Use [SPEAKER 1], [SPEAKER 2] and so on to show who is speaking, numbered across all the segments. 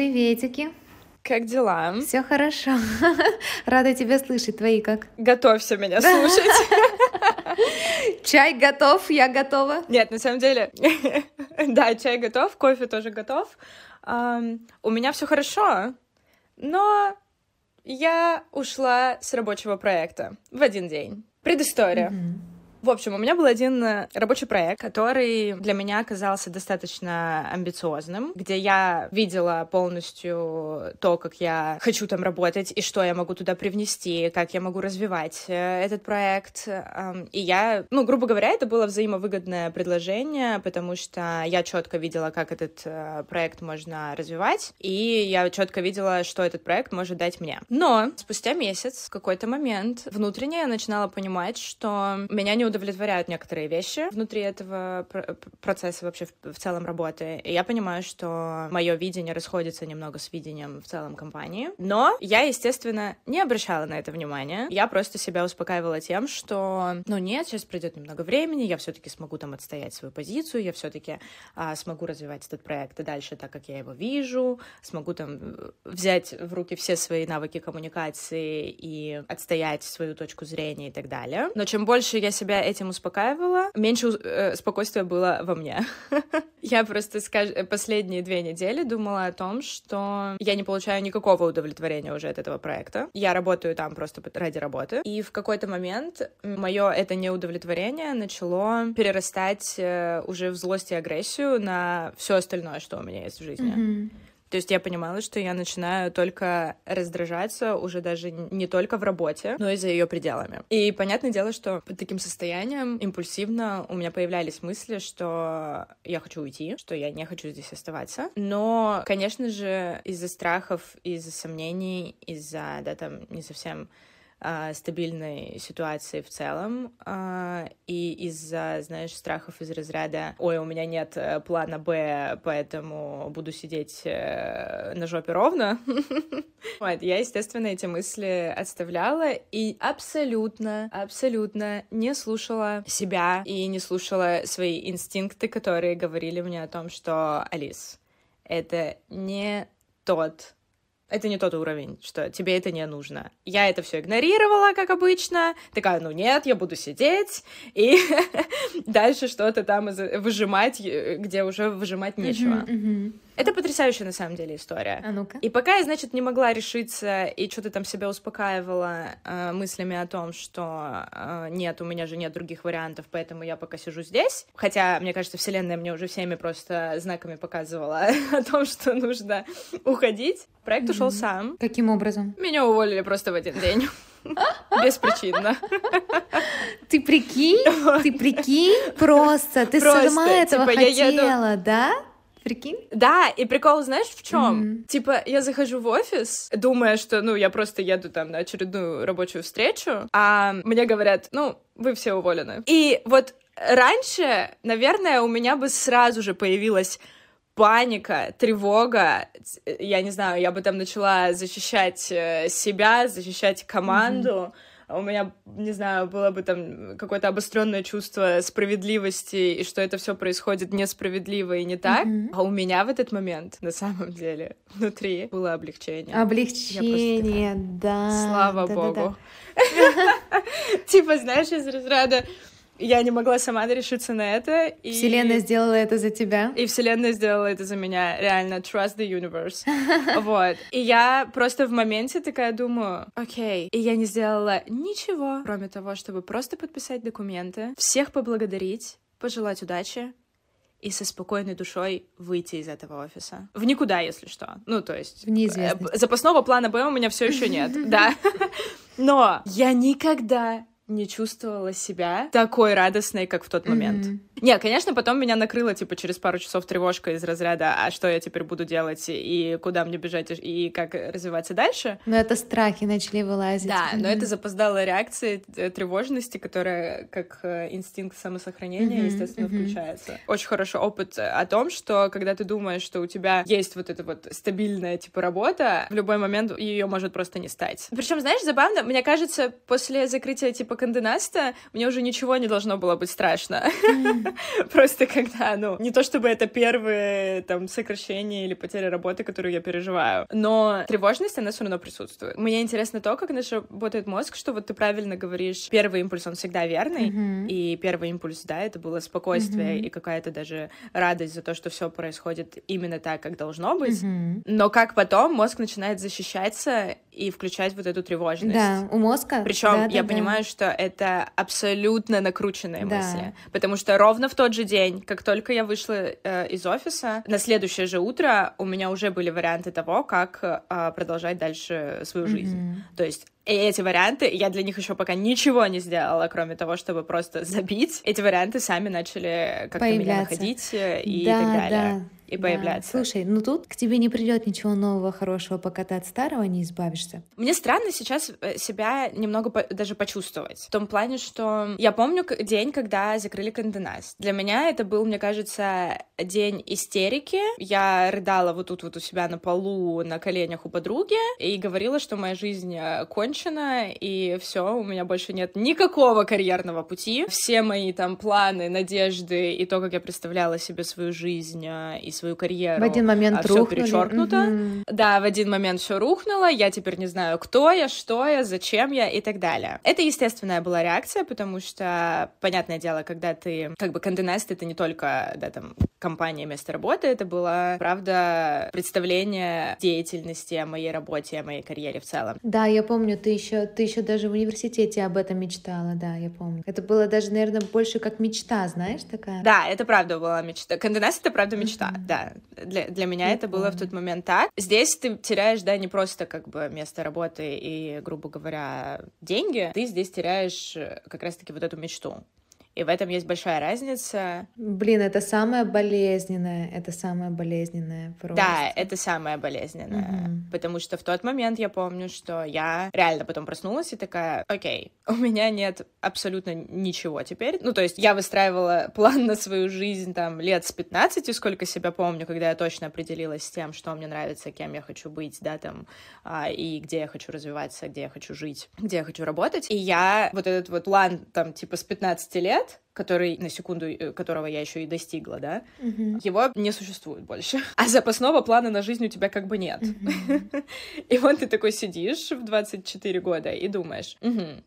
[SPEAKER 1] Привет!
[SPEAKER 2] Приветики!
[SPEAKER 1] Как дела?
[SPEAKER 2] Все хорошо. Рада тебя слышать. Твои как?
[SPEAKER 1] Готовься меня слушать.
[SPEAKER 2] Чай готов, я готова.
[SPEAKER 1] Нет, на самом деле, да, чай готов, кофе тоже готов. У меня все хорошо, но я ушла с рабочего проекта в один день. Предыстория. В общем, у меня был один э, рабочий проект, который для меня оказался достаточно амбициозным, где я видела полностью то, как я хочу там работать и что я могу туда привнести, как я могу развивать э, этот проект. И я, ну, грубо говоря, это было взаимовыгодное предложение, потому что я четко видела, как этот э, проект можно развивать, и я четко видела, что этот проект может дать мне. Но спустя месяц, в какой-то момент, внутренне я начинала понимать, что меня не удовлетворяют некоторые вещи внутри этого процесса вообще в, в целом работы. И я понимаю, что мое видение расходится немного с видением в целом компании. Но я, естественно, не обращала на это внимания. Я просто себя успокаивала тем, что, ну нет, сейчас придет немного времени, я все-таки смогу там отстоять свою позицию, я все-таки а, смогу развивать этот проект и дальше так, как я его вижу, смогу там э, взять в руки все свои навыки коммуникации и отстоять свою точку зрения и так далее. Но чем больше я себя этим успокаивала, меньше э, спокойствия было во мне. Я просто последние две недели думала о том, что я не получаю никакого удовлетворения уже от этого проекта. Я работаю там просто ради работы. И в какой-то момент мое это неудовлетворение начало перерастать э, уже в злость и агрессию на все остальное, что у меня есть в жизни. То есть я понимала, что я начинаю только раздражаться уже даже не только в работе, но и за ее пределами. И понятное дело, что под таким состоянием импульсивно у меня появлялись мысли, что я хочу уйти, что я не хочу здесь оставаться. Но, конечно же, из-за страхов, из-за сомнений, из-за, да, там, не совсем стабильной ситуации в целом, а, и из-за, знаешь, страхов из разряда «Ой, у меня нет э, плана Б, поэтому буду сидеть э, на жопе ровно», вот, я, естественно, эти мысли отставляла и абсолютно, абсолютно не слушала себя и не слушала свои инстинкты, которые говорили мне о том, что «Алис, это не тот это не тот уровень, что тебе это не нужно. Я это все игнорировала, как обычно. Такая, ну нет, я буду сидеть и дальше что-то там выжимать, э, где уже выжимать нечего. Это потрясающая на самом деле история.
[SPEAKER 2] А ну-ка.
[SPEAKER 1] И пока я, значит, не могла решиться и что-то там себя успокаивала э, мыслями о том, что э, нет, у меня же нет других вариантов, поэтому я пока сижу здесь. Хотя, мне кажется, Вселенная мне уже всеми просто знаками показывала о том, что нужно уходить. Проект mm-hmm. ушел сам.
[SPEAKER 2] Каким образом?
[SPEAKER 1] Меня уволили просто в один день. Беспричинно.
[SPEAKER 2] Ты прикинь? Ты прикинь? Просто. Ты сама этого типа, хотела, да? Прикинь?
[SPEAKER 1] Да, и прикол, знаешь, в чем? Mm-hmm. Типа, я захожу в офис, думая, что, ну, я просто еду там на очередную рабочую встречу, а мне говорят, ну, вы все уволены. И вот раньше, наверное, у меня бы сразу же появилась паника, тревога, я не знаю, я бы там начала защищать э, себя, защищать команду, mm-hmm у меня, не знаю, было бы там какое-то обостренное чувство справедливости, и что это все происходит несправедливо и не так. Mm-hmm. А у меня в этот момент, на самом деле, внутри было облегчение.
[SPEAKER 2] Облегчение, да.
[SPEAKER 1] Слава богу. Типа, знаешь, из разряда я не могла сама решиться на это.
[SPEAKER 2] И... Вселенная сделала это за тебя.
[SPEAKER 1] И Вселенная сделала это за меня. Реально, trust the universe. вот. И я просто в моменте такая думаю, окей. И я не сделала ничего, кроме того, чтобы просто подписать документы, всех поблагодарить, пожелать удачи, и со спокойной душой выйти из этого офиса. В никуда, если что. Ну, то есть...
[SPEAKER 2] В неизвестность.
[SPEAKER 1] Запасного плана Б у меня все еще нет, да. Но я никогда не чувствовала себя такой радостной, как в тот момент. Mm-hmm. Не, конечно, потом меня накрыло, типа, через пару часов тревожка из разряда, а что я теперь буду делать, и куда мне бежать, и как развиваться дальше.
[SPEAKER 2] Но это страхи начали вылазить.
[SPEAKER 1] Да, но это запоздала реакция э, тревожности, которая как э, инстинкт самосохранения, mm-hmm. естественно, mm-hmm. включается. Очень хороший опыт о том, что когда ты думаешь, что у тебя есть вот эта вот стабильная, типа, работа, в любой момент ее может просто не стать. Причем, знаешь, забавно, мне кажется, после закрытия, типа, Канденаста мне уже ничего не должно было быть страшно. Просто когда, ну, не то чтобы это первые, там, сокращения или потеря работы, которую я переживаю, но тревожность, она все равно присутствует. Мне интересно то, как наш работает мозг, что вот ты правильно говоришь, первый импульс, он всегда верный, mm-hmm. и первый импульс, да, это было спокойствие mm-hmm. и какая-то даже радость за то, что все происходит именно так, как должно быть. Mm-hmm. Но как потом мозг начинает защищаться и включать вот эту тревожность.
[SPEAKER 2] Да, у мозга.
[SPEAKER 1] Причем да, я да, понимаю, что это абсолютно накрученные да. мысли, потому что ровно в тот же день, как только я вышла э, из офиса, на следующее же утро у меня уже были варианты того, как э, продолжать дальше свою жизнь. Mm-hmm. То есть и эти варианты, я для них еще пока ничего не сделала, кроме того, чтобы просто забить. Эти варианты сами начали как-то меня находить э, и да, так далее. Да и да. появляться.
[SPEAKER 2] Слушай, ну тут к тебе не придет ничего нового, хорошего, пока ты от старого не избавишься.
[SPEAKER 1] Мне странно сейчас э, себя немного по даже почувствовать. В том плане, что я помню день, когда закрыли Канденас. Для меня это был, мне кажется, день истерики. Я рыдала вот тут вот у себя на полу, на коленях у подруги, и говорила, что моя жизнь э, кончена, и все, у меня больше нет никакого карьерного пути. Все мои там планы, надежды и то, как я представляла себе свою жизнь э, и свою карьеру.
[SPEAKER 2] В один момент а все
[SPEAKER 1] перечеркнуто. Mm-hmm. Да, в один момент все рухнуло, я теперь не знаю, кто я, что я, зачем я и так далее. Это естественная была реакция, потому что, понятное дело, когда ты, как бы, конденест, это не только, да, там, компания место работы, это было, правда, представление деятельности о моей работе, о моей карьере в целом.
[SPEAKER 2] Да, я помню, ты еще, ты еще даже в университете об этом мечтала, да, я помню. Это было даже, наверное, больше как мечта, знаешь, такая.
[SPEAKER 1] Да, это правда была мечта. Конденест — это правда мечта, mm-hmm. да. Для, для меня я это помню. было в тот момент так. Здесь ты теряешь, да, не просто как бы место работы и, грубо говоря, деньги, ты здесь теряешь э, как раз-таки вот эту мечту. И в этом есть большая разница.
[SPEAKER 2] Блин, это самое болезненное, это самое болезненное просто.
[SPEAKER 1] Да, это самое болезненное, угу. потому что в тот момент я помню, что я реально потом проснулась и такая, окей, у меня нет абсолютно ничего теперь. Ну, то есть я выстраивала план на свою жизнь там лет с 15, сколько себя помню, когда я точно определилась с тем, что мне нравится, кем я хочу быть, да, там, а, и где я хочу развиваться, где я хочу жить, где я хочу работать. И я вот этот вот план там типа с 15 лет лет, который, на секунду, э, которого я еще и достигла, да, mm-hmm. его не существует больше. А запасного плана на жизнь у тебя как бы нет. Mm-hmm. и вот ты такой сидишь в 24 года и думаешь, угу,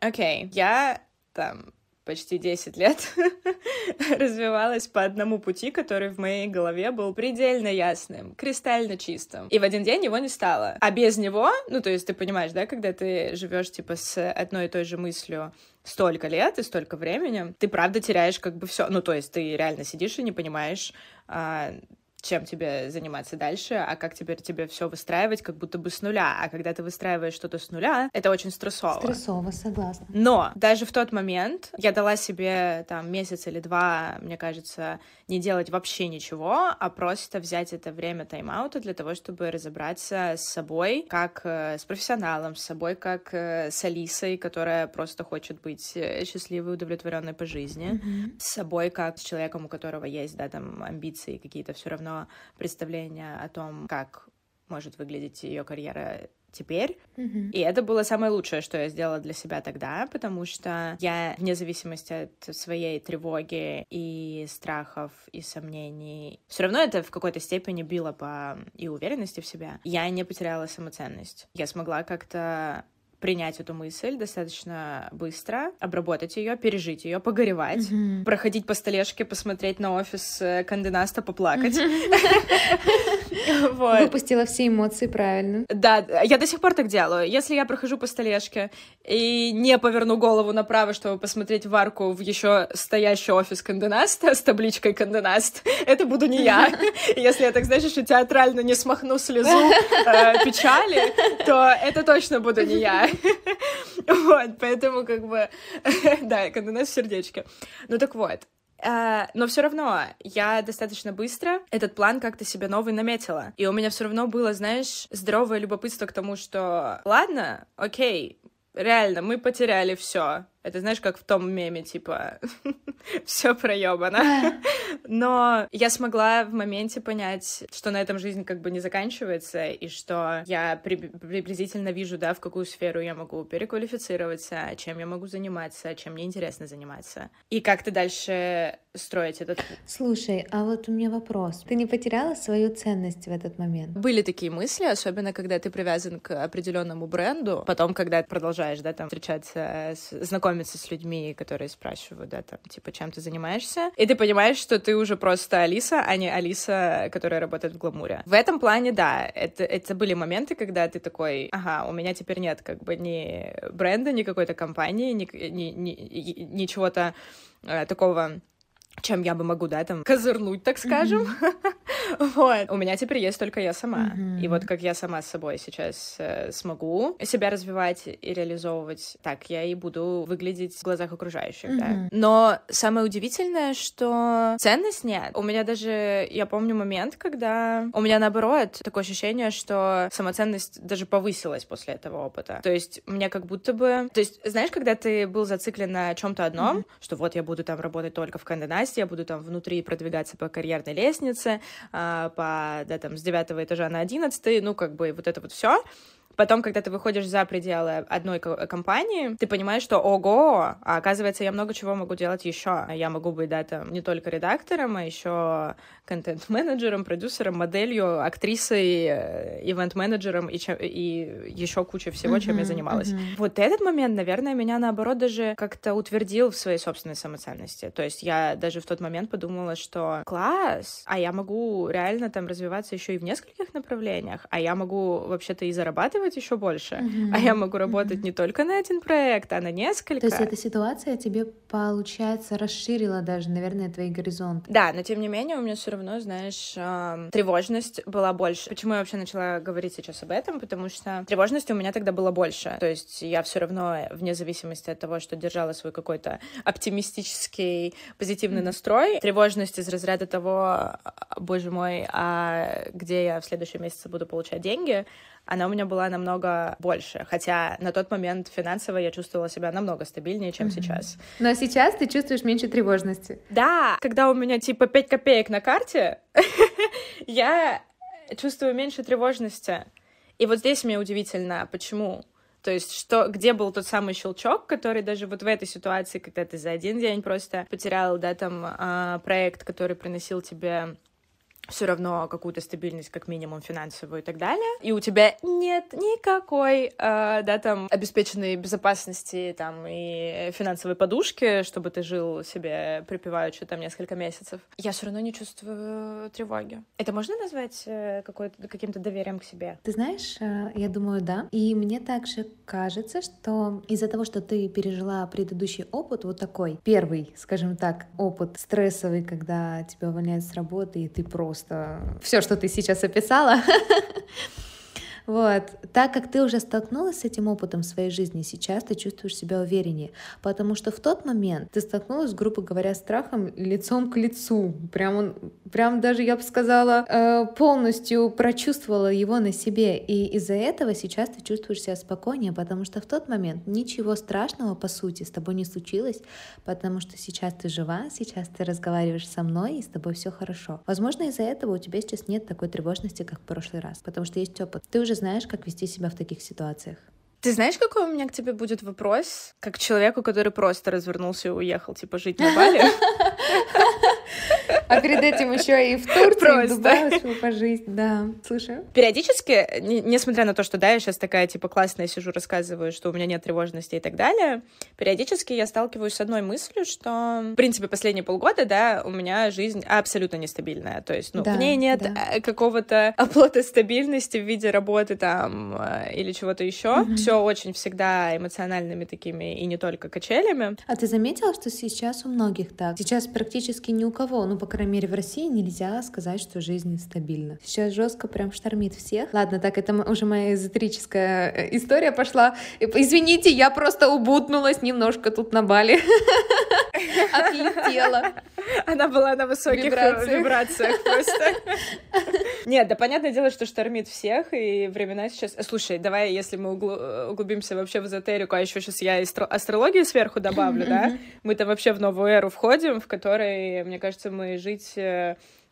[SPEAKER 1] окей, я там почти 10 лет развивалась по одному пути, который в моей голове был предельно ясным, кристально чистым. И в один день его не стало. А без него, ну, то есть ты понимаешь, да, когда ты живешь типа с одной и той же мыслью столько лет и столько времени, ты правда теряешь как бы все. Ну, то есть ты реально сидишь и не понимаешь, а, чем тебе заниматься дальше, а как теперь тебе все выстраивать, как будто бы с нуля. А когда ты выстраиваешь что-то с нуля, это очень стрессово.
[SPEAKER 2] Стрессово, согласна.
[SPEAKER 1] Но даже в тот момент я дала себе там месяц или два, мне кажется, не делать вообще ничего, а просто взять это время тайм-аута для того, чтобы разобраться с собой, как э, с профессионалом, с собой, как э, с Алисой, которая просто хочет быть э, счастливой, удовлетворенной по жизни, mm-hmm. с собой, как с человеком, у которого есть, да, там, амбиции какие-то все равно равно представление о том, как может выглядеть ее карьера теперь. Mm-hmm. И это было самое лучшее, что я сделала для себя тогда, потому что я, вне зависимости от своей тревоги и страхов и сомнений, все равно это в какой-то степени било по и уверенности в себя. Я не потеряла самоценность. Я смогла как-то принять эту мысль достаточно быстро, обработать ее, пережить ее, погоревать, mm-hmm. проходить по столешке, посмотреть на офис э, кандинаста, поплакать.
[SPEAKER 2] Выпустила все эмоции правильно.
[SPEAKER 1] Да, я до сих пор так делаю. Если я прохожу по столешке и не поверну голову направо, чтобы посмотреть в арку в еще стоящий офис кандинаста с табличкой кандинаст, это буду не я. Если я так, знаешь, еще театрально не смахну слезу э, печали, то это точно буду не я. Вот, поэтому как бы, да, кандинаст в сердечке. Ну так вот, Uh, но все равно я достаточно быстро этот план как-то себе новый наметила. И у меня все равно было, знаешь, здоровое любопытство к тому, что ладно, окей, реально, мы потеряли все Это знаешь, как в том меме, типа, все проебано. Но я смогла в моменте понять, что на этом жизнь как бы не заканчивается, и что я при приблизительно вижу, да, в какую сферу я могу переквалифицироваться, чем я могу заниматься, чем мне интересно заниматься. И как ты дальше строить этот.
[SPEAKER 2] Слушай, а вот у меня вопрос. Ты не потеряла свою ценность в этот момент?
[SPEAKER 1] Были такие мысли, особенно когда ты привязан к определенному бренду. Потом, когда ты продолжаешь, да, там, встречаться, с, знакомиться с людьми, которые спрашивают, да, там, типа, чем ты занимаешься, и ты понимаешь, что ты уже просто Алиса, а не Алиса, которая работает в гламуре. В этом плане, да, это, это были моменты, когда ты такой, ага, у меня теперь нет как бы ни бренда, ни какой-то компании, ни, ни, ни, ни чего-то э, такого чем я бы могу, да, там, козырнуть, так скажем. Mm-hmm. вот. У меня теперь есть только я сама. Mm-hmm. И вот как я сама с собой сейчас э, смогу себя развивать и реализовывать, так я и буду выглядеть в глазах окружающих, mm-hmm. да. Но самое удивительное, что ценность нет. У меня даже, я помню момент, когда у меня наоборот такое ощущение, что самоценность даже повысилась после этого опыта. То есть мне как будто бы... То есть, знаешь, когда ты был зациклен на чем-то одном, mm-hmm. что вот я буду там работать только в Канде я буду там внутри продвигаться по карьерной лестнице, по, да, там, с девятого этажа на одиннадцатый, ну, как бы вот это вот все. Потом, когда ты выходишь за пределы одной компании, ты понимаешь, что ого, а оказывается, я много чего могу делать еще. Я могу быть, да, там, не только редактором, а еще контент-менеджером, продюсером, моделью, актрисой, э, ивент-менеджером и, чем, и еще куча всего, чем я занималась. Вот этот момент, наверное, меня, наоборот, даже как-то утвердил в своей собственной самоценности. То есть я даже в тот момент подумала, что класс, а я могу реально там развиваться еще и в нескольких направлениях, а я могу вообще-то и зарабатывать еще больше, uh-huh, а я могу работать uh-huh. не только на один проект, а на несколько.
[SPEAKER 2] То есть эта ситуация тебе, получается, расширила даже, наверное, твои горизонты.
[SPEAKER 1] Да, но тем не менее у меня все равно знаешь, тревожность была больше. Почему я вообще начала говорить сейчас об этом? Потому что тревожности у меня тогда было больше. То есть я все равно, вне зависимости от того, что держала свой какой-то оптимистический, позитивный настрой, тревожность из разряда того, боже мой, а где я в следующем месяце буду получать деньги, она у меня была намного больше. Хотя на тот момент финансово я чувствовала себя намного стабильнее, чем mm-hmm. сейчас.
[SPEAKER 2] Но сейчас ты чувствуешь меньше тревожности.
[SPEAKER 1] Да, когда у меня типа 5 копеек на карте, я чувствую меньше тревожности. И вот здесь мне удивительно, почему. То есть, что, где был тот самый щелчок, который даже вот в этой ситуации, когда ты за один день просто потерял, да, там, а, проект, который приносил тебе все равно какую-то стабильность, как минимум финансовую и так далее, и у тебя нет никакой, э, да, там, обеспеченной безопасности, там, и финансовой подушки, чтобы ты жил себе припеваючи там несколько месяцев, я все равно не чувствую тревоги. Это можно назвать э, каким-то доверием к себе?
[SPEAKER 2] Ты знаешь, э, я думаю, да. И мне также кажется, что из-за того, что ты пережила предыдущий опыт, вот такой первый, скажем так, опыт стрессовый, когда тебя увольняют с работы, и ты просто просто все, что ты сейчас описала. Вот. Так как ты уже столкнулась с этим опытом в своей жизни, сейчас ты чувствуешь себя увереннее, потому что в тот момент ты столкнулась, грубо говоря, с страхом лицом к лицу. Прям, он, прям даже, я бы сказала, э, полностью прочувствовала его на себе. И из-за этого сейчас ты чувствуешь себя спокойнее, потому что в тот момент ничего страшного, по сути, с тобой не случилось, потому что сейчас ты жива, сейчас ты разговариваешь со мной, и с тобой все хорошо. Возможно, из-за этого у тебя сейчас нет такой тревожности, как в прошлый раз, потому что есть опыт. Ты уже знаешь, как вести себя в таких ситуациях.
[SPEAKER 1] Ты знаешь, какой у меня к тебе будет вопрос? Как человеку, который просто развернулся и уехал, типа, жить на Бали.
[SPEAKER 2] А перед этим еще и в Турции, в Дубае пожить, да. Слушаю.
[SPEAKER 1] Периодически, несмотря на то, что, да, я сейчас такая, типа, классная сижу, рассказываю, что у меня нет тревожности и так далее, периодически я сталкиваюсь с одной мыслью, что, в принципе, последние полгода, да, у меня жизнь абсолютно нестабильная. То есть, ну, да, в ней нет да. Э, какого-то оплота стабильности в виде работы там э, или чего-то еще. Mm-hmm. Все очень всегда эмоциональными такими и не только качелями.
[SPEAKER 2] А ты заметила, что сейчас у многих так? Сейчас практически ни у кого, ну, по крайней мере, в России нельзя сказать, что жизнь стабильна. Сейчас жестко прям штормит всех. Ладно, так это уже моя эзотерическая э, история пошла. Извините, я просто убутнулась немножко тут на Бали. Отлетела.
[SPEAKER 1] Она была на высоких вибрациях, вибрациях просто. Нет, да понятное дело, что штормит всех, и времена сейчас... Слушай, давай, если мы углубимся вообще в эзотерику, а еще сейчас я астрологию сверху добавлю, да? Мы-то вообще в новую эру входим, в которой, мне кажется, мы жить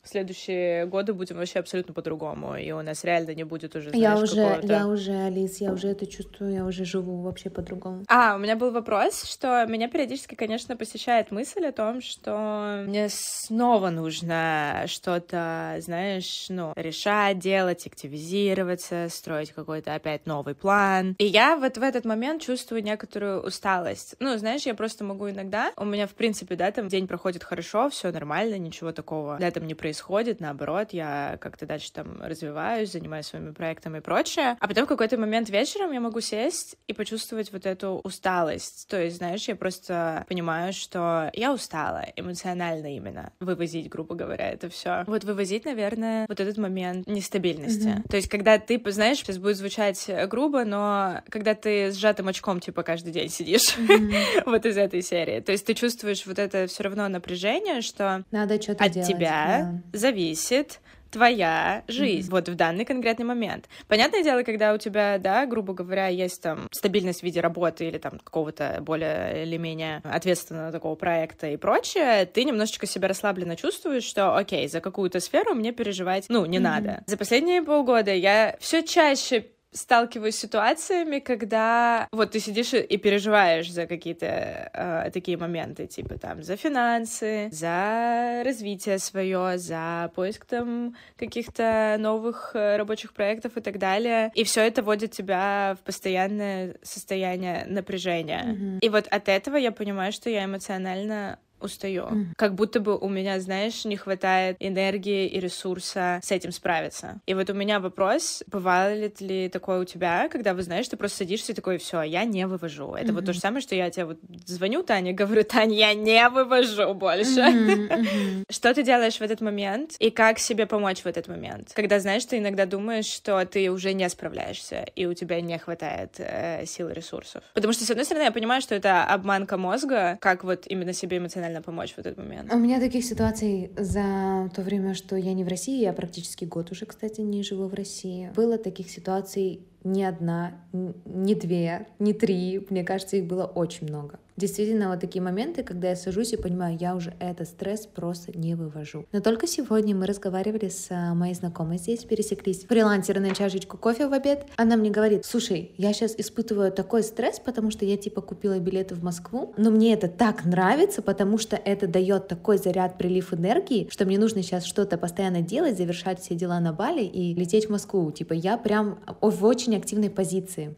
[SPEAKER 1] следующие годы будем вообще абсолютно по-другому, и у нас реально не будет уже, знаешь,
[SPEAKER 2] Я уже, я уже, Алис, я уже это чувствую, я уже живу вообще по-другому.
[SPEAKER 1] А, у меня был вопрос, что меня периодически, конечно, посещает мысль о том, что мне снова нужно что-то, знаешь, ну, решать, делать, активизироваться, строить какой-то опять новый план. И я вот в этот момент чувствую некоторую усталость. Ну, знаешь, я просто могу иногда, у меня, в принципе, да, там день проходит хорошо, все нормально, ничего такого, да, там не происходит происходит, наоборот, я как-то дальше там развиваюсь, занимаюсь своими проектами и прочее. А потом в какой-то момент вечером я могу сесть и почувствовать вот эту усталость. То есть, знаешь, я просто понимаю, что я устала эмоционально именно вывозить, грубо говоря, это все. Вот вывозить, наверное, вот этот момент нестабильности. Mm-hmm. То есть, когда ты, знаешь, сейчас будет звучать грубо, но когда ты сжатым очком, типа, каждый день сидишь, mm-hmm. вот из этой серии. То есть ты чувствуешь вот это все равно напряжение, что
[SPEAKER 2] Надо что-то
[SPEAKER 1] от
[SPEAKER 2] делать,
[SPEAKER 1] тебя зависит твоя жизнь mm-hmm. вот в данный конкретный момент. Понятное дело, когда у тебя, да, грубо говоря, есть там стабильность в виде работы или там какого-то более или менее ответственного такого проекта и прочее, ты немножечко себя расслабленно чувствуешь, что, окей, за какую-то сферу мне переживать, ну, не mm-hmm. надо. За последние полгода я все чаще сталкиваюсь с ситуациями, когда вот ты сидишь и переживаешь за какие-то э, такие моменты, типа там за финансы, за развитие свое, за поиск там каких-то новых э, рабочих проектов и так далее. И все это вводит тебя в постоянное состояние напряжения. Mm-hmm. И вот от этого я понимаю, что я эмоционально устаю. Mm. Как будто бы у меня, знаешь, не хватает энергии и ресурса с этим справиться. И вот у меня вопрос, бывает ли такое у тебя, когда, вы знаешь, ты просто садишься и такой, все, я не вывожу. Это mm-hmm. вот то же самое, что я тебе вот звоню Тане, говорю, Таня, я не вывожу больше. Mm-hmm. Mm-hmm. Что ты делаешь в этот момент и как себе помочь в этот момент? Когда, знаешь, ты иногда думаешь, что ты уже не справляешься, и у тебя не хватает э, сил и ресурсов. Потому что, с одной стороны, я понимаю, что это обманка мозга, как вот именно себе эмоционально эмоционально помочь в этот момент?
[SPEAKER 2] У меня таких ситуаций за то время, что я не в России, я практически год уже, кстати, не живу в России. Было таких ситуаций не одна, не две, не три. Мне кажется, их было очень много. Действительно, вот такие моменты, когда я сажусь и понимаю, я уже этот стресс просто не вывожу. Но только сегодня мы разговаривали с а, моей знакомой здесь, пересеклись, фрилансеры на чашечку кофе в обед. Она мне говорит, слушай, я сейчас испытываю такой стресс, потому что я типа купила билеты в Москву, но мне это так нравится, потому что это дает такой заряд, прилив энергии, что мне нужно сейчас что-то постоянно делать, завершать все дела на Бали и лететь в Москву. Типа я прям в очень активной позиции.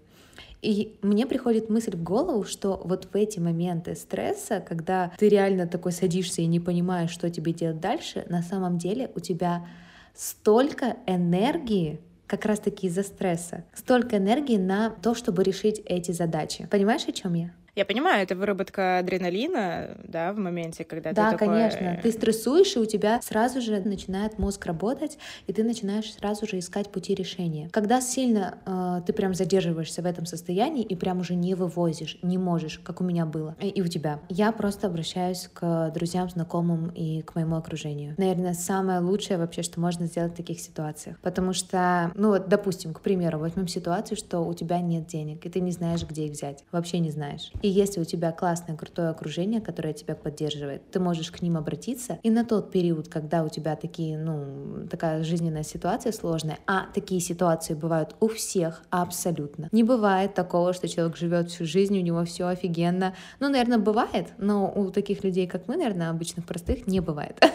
[SPEAKER 2] И мне приходит мысль в голову, что вот в эти моменты стресса, когда ты реально такой садишься и не понимаешь, что тебе делать дальше, на самом деле у тебя столько энергии, как раз таки из-за стресса, столько энергии на то, чтобы решить эти задачи. Понимаешь, о чем я?
[SPEAKER 1] Я понимаю, это выработка адреналина, да, в моменте, когда
[SPEAKER 2] да,
[SPEAKER 1] ты
[SPEAKER 2] такой... конечно. Ты стрессуешь, и у тебя сразу же начинает мозг работать, и ты начинаешь сразу же искать пути решения. Когда сильно э, ты прям задерживаешься в этом состоянии и прям уже не вывозишь, не можешь, как у меня было, и, и у тебя, я просто обращаюсь к друзьям, знакомым и к моему окружению. Наверное, самое лучшее вообще, что можно сделать в таких ситуациях. Потому что, ну вот, допустим, к примеру, возьмем ситуацию, что у тебя нет денег, и ты не знаешь, где их взять. Вообще не знаешь. И если у тебя классное, крутое окружение, которое тебя поддерживает, ты можешь к ним обратиться. И на тот период, когда у тебя такие, ну, такая жизненная ситуация сложная, а такие ситуации бывают у всех абсолютно. Не бывает такого, что человек живет всю жизнь, у него все офигенно. Ну, наверное, бывает, но у таких людей, как мы, наверное, обычных простых, не бывает.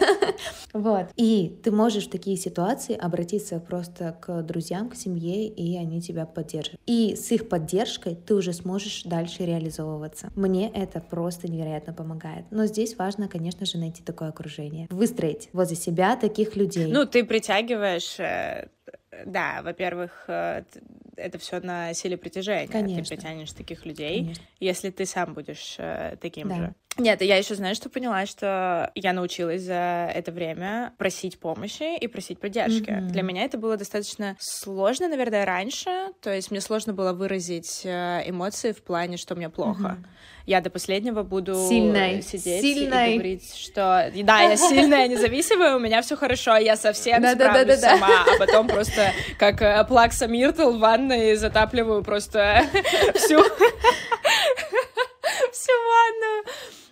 [SPEAKER 2] Вот. И ты можешь в такие ситуации обратиться просто к друзьям, к семье, и они тебя поддержат. И с их поддержкой ты уже сможешь дальше реализовывать реализовываться. Мне это просто невероятно помогает. Но здесь важно, конечно же, найти такое окружение. Выстроить возле себя таких людей.
[SPEAKER 1] Ну, ты притягиваешь э, да, во-первых, э, это все на силе притяжения.
[SPEAKER 2] Конечно.
[SPEAKER 1] Ты притянешь таких людей, Конечно. если ты сам будешь э, таким да. же. Нет, я еще, знаешь, что поняла, что я научилась за это время просить помощи и просить поддержки. Mm-hmm. Для меня это было достаточно сложно, наверное, раньше. То есть мне сложно было выразить э, эмоции в плане, что мне плохо. Mm-hmm. Я до последнего буду
[SPEAKER 2] сильной.
[SPEAKER 1] сидеть
[SPEAKER 2] сильной.
[SPEAKER 1] и говорить, что да, я сильная, независимая, у меня все хорошо, я совсем справлюсь сама, а потом просто как э, Плакса Миртл в ванной затапливаю просто всю всю ванну.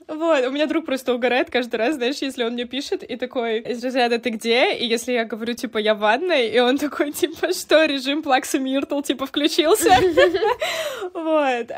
[SPEAKER 1] Вот, у меня друг просто угорает каждый раз, знаешь, если он мне пишет и такой, из разряда «ты где?» И если я говорю, типа, «я в ванной», и он такой, типа, «что, режим Плакса Миртл, типа, включился?» Вот.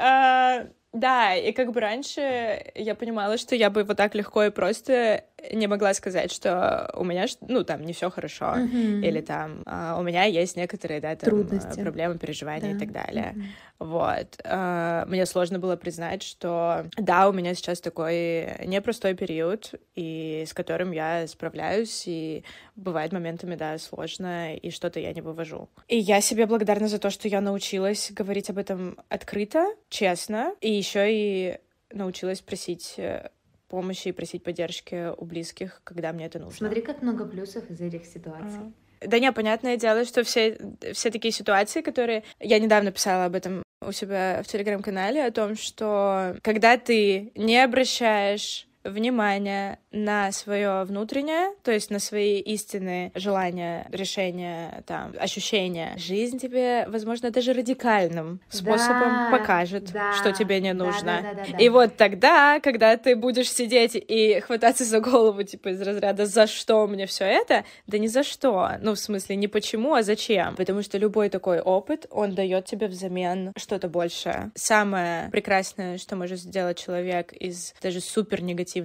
[SPEAKER 1] А, да, и как бы раньше я понимала, что я бы вот так легко и просто не могла сказать, что у меня, ну, там, не все хорошо, mm-hmm. или там uh, у меня есть некоторые, да, там,
[SPEAKER 2] Трудности.
[SPEAKER 1] проблемы, переживания да. и так далее. Mm-hmm. Вот. Uh, мне сложно было признать, что да, у меня сейчас такой непростой период, и с которым я справляюсь, и бывает моментами, да, сложно, и что-то я не вывожу. И я себе благодарна за то, что я научилась говорить об этом открыто, честно, и еще и научилась просить э, помощи и просить поддержки у близких, когда мне это нужно.
[SPEAKER 2] Смотри, как много плюсов из этих ситуаций.
[SPEAKER 1] Ага. Да не, понятное дело, что все, все такие ситуации, которые... Я недавно писала об этом у себя в телеграм-канале, о том, что когда ты не обращаешь внимание на свое внутреннее, то есть на свои истинные желания, решения, там, ощущения. Жизнь тебе, возможно, даже радикальным способом да, покажет, да, что тебе не нужно. Да, да, да, да, и вот тогда, когда ты будешь сидеть и хвататься за голову, типа, из разряда «за что мне все это?», да не за что. Ну, в смысле, не почему, а зачем. Потому что любой такой опыт, он дает тебе взамен что-то большее. Самое прекрасное, что может сделать человек из даже супер негативного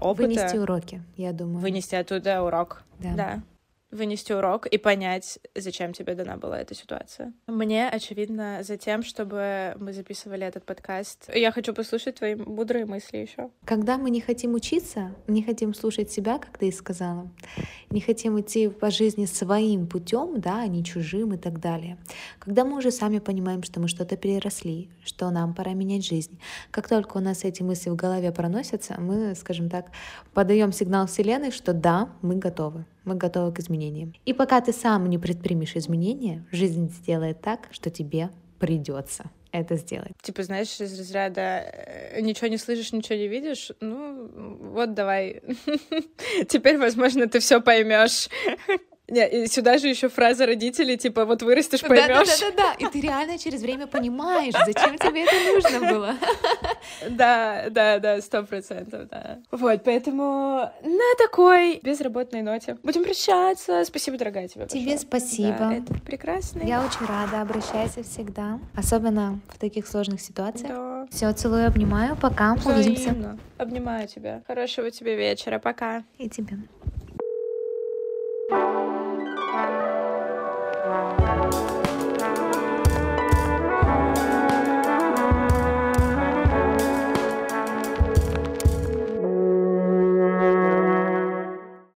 [SPEAKER 1] опыта,
[SPEAKER 2] Вынести уроки, я думаю.
[SPEAKER 1] Вынести оттуда урок. Да. да вынести урок и понять, зачем тебе дана была эта ситуация. Мне, очевидно, за тем, чтобы мы записывали этот подкаст. Я хочу послушать твои мудрые мысли еще.
[SPEAKER 2] Когда мы не хотим учиться, не хотим слушать себя, как ты и сказала, не хотим идти по жизни своим путем, да, а не чужим и так далее. Когда мы уже сами понимаем, что мы что-то переросли, что нам пора менять жизнь, как только у нас эти мысли в голове проносятся, мы, скажем так, подаем сигнал Вселенной, что да, мы готовы мы готовы к изменениям. И пока ты сам не предпримешь изменения, жизнь сделает так, что тебе придется это сделать.
[SPEAKER 1] Типа, знаешь, из разряда э, ничего не слышишь, ничего не видишь. Ну, вот давай. Теперь, возможно, ты все поймешь. Не, и сюда же еще фраза родителей, типа, вот вырастешь, поймешь. Да,
[SPEAKER 2] да, да, да, И ты реально через время понимаешь, зачем тебе это нужно было.
[SPEAKER 1] Да, да, да, сто процентов, да. Вот, поэтому на такой безработной ноте будем прощаться. Спасибо, дорогая, тебе
[SPEAKER 2] Тебе спасибо.
[SPEAKER 1] Да, это прекрасно.
[SPEAKER 2] Я очень рада, обращайся всегда. Особенно в таких сложных ситуациях. Да. Все, целую, обнимаю, пока,
[SPEAKER 1] Взаимно. увидимся. Обнимаю тебя. Хорошего тебе вечера, пока.
[SPEAKER 2] И тебе.